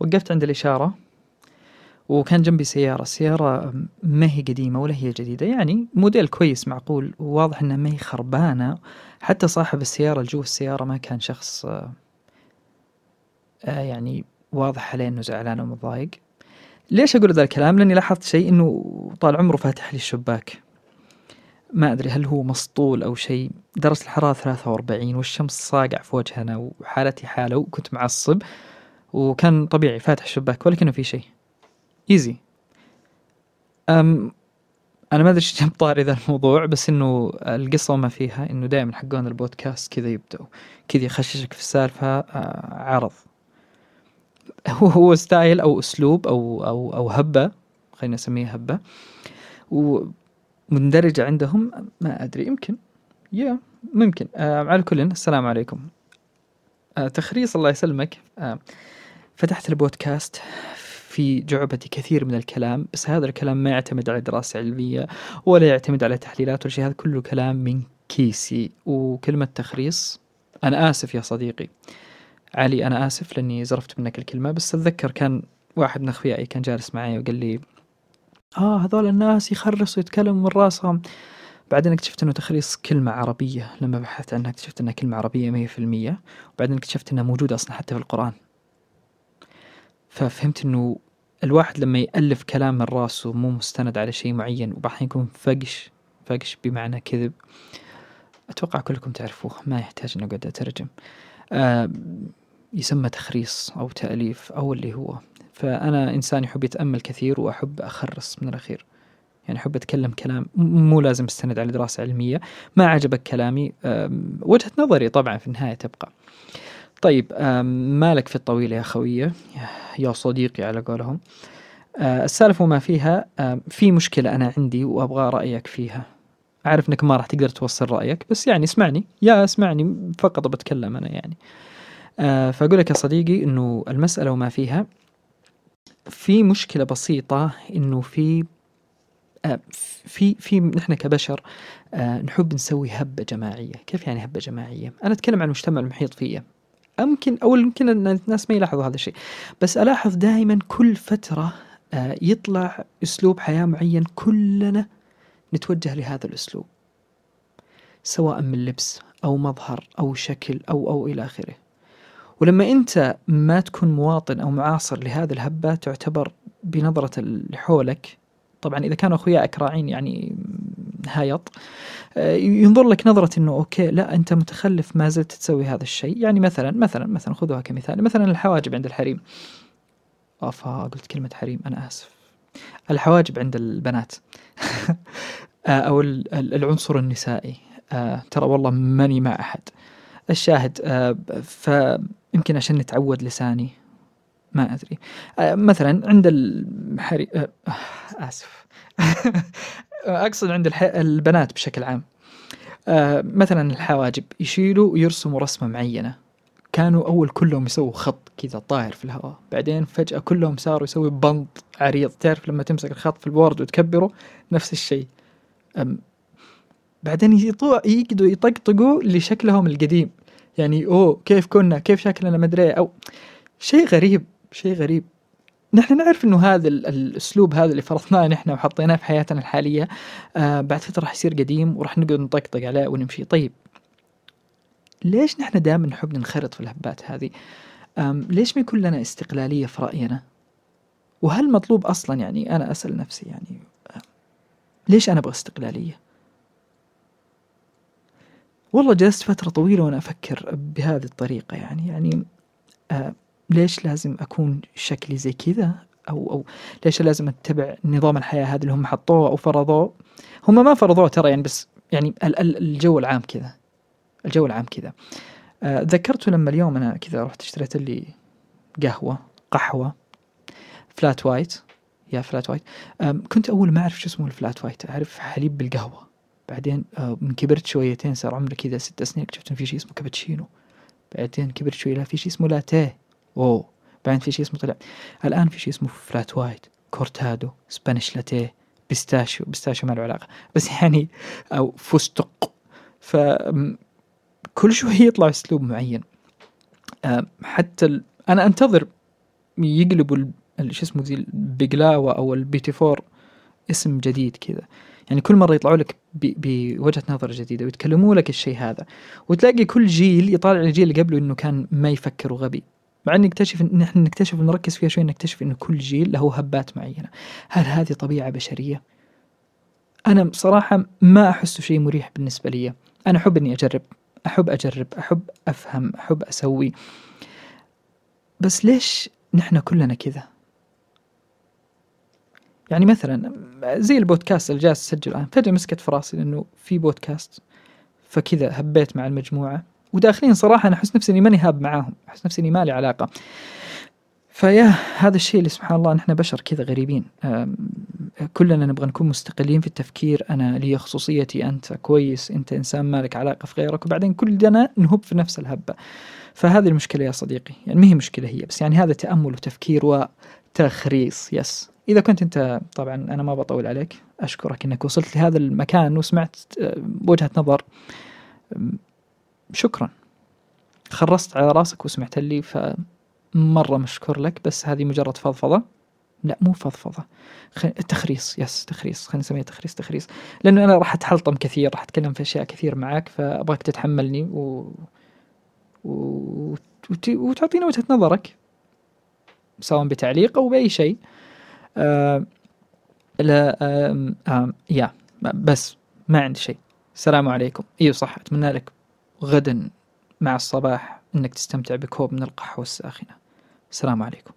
وقفت عند الإشارة وكان جنبي سيارة. السيارة ما هي قديمة ولا هي جديدة يعني موديل كويس معقول وواضح انها ما هي خربانة. حتى صاحب السيارة اللي جوا السيارة ما كان شخص آه يعني واضح عليه إنه زعلان ومضايق ليش أقول ذا الكلام؟ لأني لاحظت شيء إنه طال عمره فاتح لي الشباك. ما أدري هل هو مسطول أو شيء. درجة الحرارة 43 والشمس صاقع في وجهنا وحالتي حالة وكنت معصب. وكان طبيعي فاتح الشباك ولا كانه في شيء. easy أم أنا ما أدري إيش جاب طاري ذا الموضوع بس إنه القصة وما فيها إنه دائما حقون البودكاست كذا يبدأوا كذا يخششك في السالفة آه، عرض. هو هو style أو أسلوب أو أو أو هبة خلينا نسميها هبة. ومندرجه عندهم ما أدري يمكن. يا ممكن. آه على كل السلام عليكم. آه تخريص الله يسلمك. فتحت البودكاست في جعبتي كثير من الكلام بس هذا الكلام ما يعتمد على دراسة علمية ولا يعتمد على تحليلات ولا شيء. هذا كله كلام من كيسي. وكلمة تخريص أنا آسف يا صديقي. علي أنا آسف لأني زرفت منك الكلمة بس أتذكر كان واحد من أخوياي كان جالس معي وقال لي آه هذول الناس يخرصوا يتكلموا من راسهم. بعدين اكتشفت إنه تخريص كلمة عربية لما بحثت عنها اكتشفت إنها كلمة عربية مية في المية وبعدين اكتشفت إنها موجودة أصلا حتى في القرآن. ففهمت إنه الواحد لما يألف كلام من راسه مو مستند على شيء معين وبعدين يكون فقش فقش بمعنى كذب أتوقع كلكم تعرفوه ما يحتاج أن أقعد أترجم. آه يسمى تخريص أو تأليف أو اللي هو. فأنا إنسان يحب يتأمل كثير وأحب أخرص من الأخير. يعني أحب أتكلم كلام مو لازم أستند على دراسة علمية ما عجبك كلامي وجهة نظري طبعا في النهاية تبقى. طيب مالك في الطويل يا خوية يا صديقي على قولهم. آه، السالفة وما فيها في مشكلة أنا عندي وأبغى رأيك فيها. أعرف أنك ما راح تقدر توصل رأيك بس يعني اسمعني. يا اسمعني فقط بتكلم أنا يعني. آه، فأقول لك يا صديقي أنه المسألة وما فيها في مشكلة بسيطة أنه في آه، في في نحن كبشر نحب نسوي هبة جماعية، كيف يعني هبة جماعية؟ أنا أتكلم عن المجتمع المحيط فيا، أمكن أو يمكن أن الناس ما يلاحظوا هذا الشيء. بس ألاحظ دائما كل فترة آه، يطلع أسلوب حياة معين كلنا نتوجه لهذا الأسلوب. سواء من لبس أو مظهر أو شكل أو أو إلى آخره. ولما أنت ما تكون مواطن أو معاصر لهذه الهبة تعتبر بنظرة اللي حولك طبعا إذا كانوا أخوياك راعين يعني هايط آه، ينظر لك نظرة إنه أوكي لا أنت متخلف ما زلت تسوي هذا الشيء. يعني مثلا مثلا مثلا خذوها كمثال. مثلا الحواجب عند الحريم. أفا قلت كلمة حريم أنا آسف. الحواجب عند البنات. آه، أو العنصر النسائي. آه، ترى والله ماني مع أحد. الشاهد فيمكن عشان نتعود لساني. ما أدري. مثلا عند الحريم آسف. أقصد عند الح... البنات بشكل عام. آه مثلا الحواجب يشيلوا ويرسموا رسمة معينة. كانوا أول كلهم يسووا خط كذا طاير في الهواء. بعدين فجأة كلهم صاروا يسوي بند عريض. تعرف لما تمسك الخط في البورد وتكبره؟ نفس الشيء. بعدين يقدروا يطقطقوا لشكلهم القديم. يعني أوه كيف كنا؟ كيف شكلنا؟ مدري أو شيء غريب شيء غريب. نحن نعرف إنه هذا الأسلوب هذا اللي فرضناه نحن وحطيناه في حياتنا الحالية آه بعد فترة راح يصير قديم وراح نقعد نطقطق عليه ونمشي. طيب ليش نحن دائما نحب ننخرط في الهبات هذه؟ ليش ما يكون لنا استقلالية في رأينا؟ وهل مطلوب أصلا يعني أنا أسأل نفسي يعني ليش أنا أبغى استقلالية؟ والله جلست فترة طويلة وأنا أفكر بهذه الطريقة يعني يعني آه ليش لازم أكون شكلي زي كذا؟ أو أو ليش لازم أتبع نظام الحياة هذا اللي هم حطوه أو فرضوه؟ هم ما فرضوه ترى يعني بس يعني الجو العام كذا. الجو العام كذا. آه ذكرت لما اليوم أنا كذا رحت اشتريت لي قهوة قهوة flat white يا flat white كنت أول ما أعرف شو اسمه ال flat white أعرف حليب بالقهوة. بعدين آه من كبرت شويتين صار عمري كذا ست سنين اكتشفت في شيء اسمه كابتشينو بعدين كبرت شوي لا في شيء اسمه لاتيه اوه بعدين في شيء اسمه طلع. الآن في شيء اسمه flat white cortado Spanish latte pistachio pistachio ما له علاقة بس يعني أو فستق. ف كل شوي يطلع أسلوب معين. حتى ال... أنا أنتظر يقلبوا شو اسمه ذي البقلاوة أو ال petit four اسم جديد كذا. يعني كل مرة يطلعوا لك بوجهة نظر جديدة ويتكلموا لك الشيء هذا. وتلاقي كل جيل يطالع الجيل اللي قبله إنه كان ما يفكر وغبي. مع ان نكتشف ان إحنا نكتشف ونركز فيها شوي نكتشف انه كل جيل له هبات معينة. هل هذه طبيعة بشرية؟ أنا بصراحة ما احسه شيء مريح بالنسبة لي. أنا أحب إني أجرب أحب أجرب أحب أفهم أحب أسوي. بس ليش نحن كلنا كذا؟ يعني مثلا زي البودكاست اللي جالس اسجل الآن. فجأة مسكت في راسي لأنه في بودكاست فكذا هبيت مع المجموعة. وداخلين صراحة أنا أحس نفسي إني ماني هاب معاهم. أحس نفسي إني مالي علاقة. فيا هذا الشيء اللي سبحان الله نحن بشر كذا غريبين. كلنا نبغى نكون مستقلين في التفكير. أنا لي خصوصيتي أنت كويس أنت إنسان مالك علاقة في غيرك وبعدين كلنا نهب في نفس الهبة. فهذه المشكلة يا صديقي. يعني ما هي مشكلة هي بس يعني هذا تأمل وتفكير وتخريص. يس إذا كنت أنت طبعا أنا ما بطول عليك. أشكرك إنك وصلت لهذا المكان وسمعت وجهة نظر. شكرا. خرصت على راسك وسمعت لي فمرة مشكور لك بس هذه مجرد فضفضة. لا مو فضفضة. تخريص يس تخريص. خلينا نسميها تخريص تخريص. لأنه أنا راح أتحلطم كثير راح أتكلم في أشياء كثير معك فأبغاك تتحملني و... و... وت... وتعطينا وجهة نظرك سواء بتعليق أو بأي شيء. آه... لا آه... آه... يا بس ما عندي شيء. السلام عليكم. إيوه صح. أتمنى لك غدا مع الصباح إنك تستمتع بكوب من القهوة الساخنة. السلام عليكم.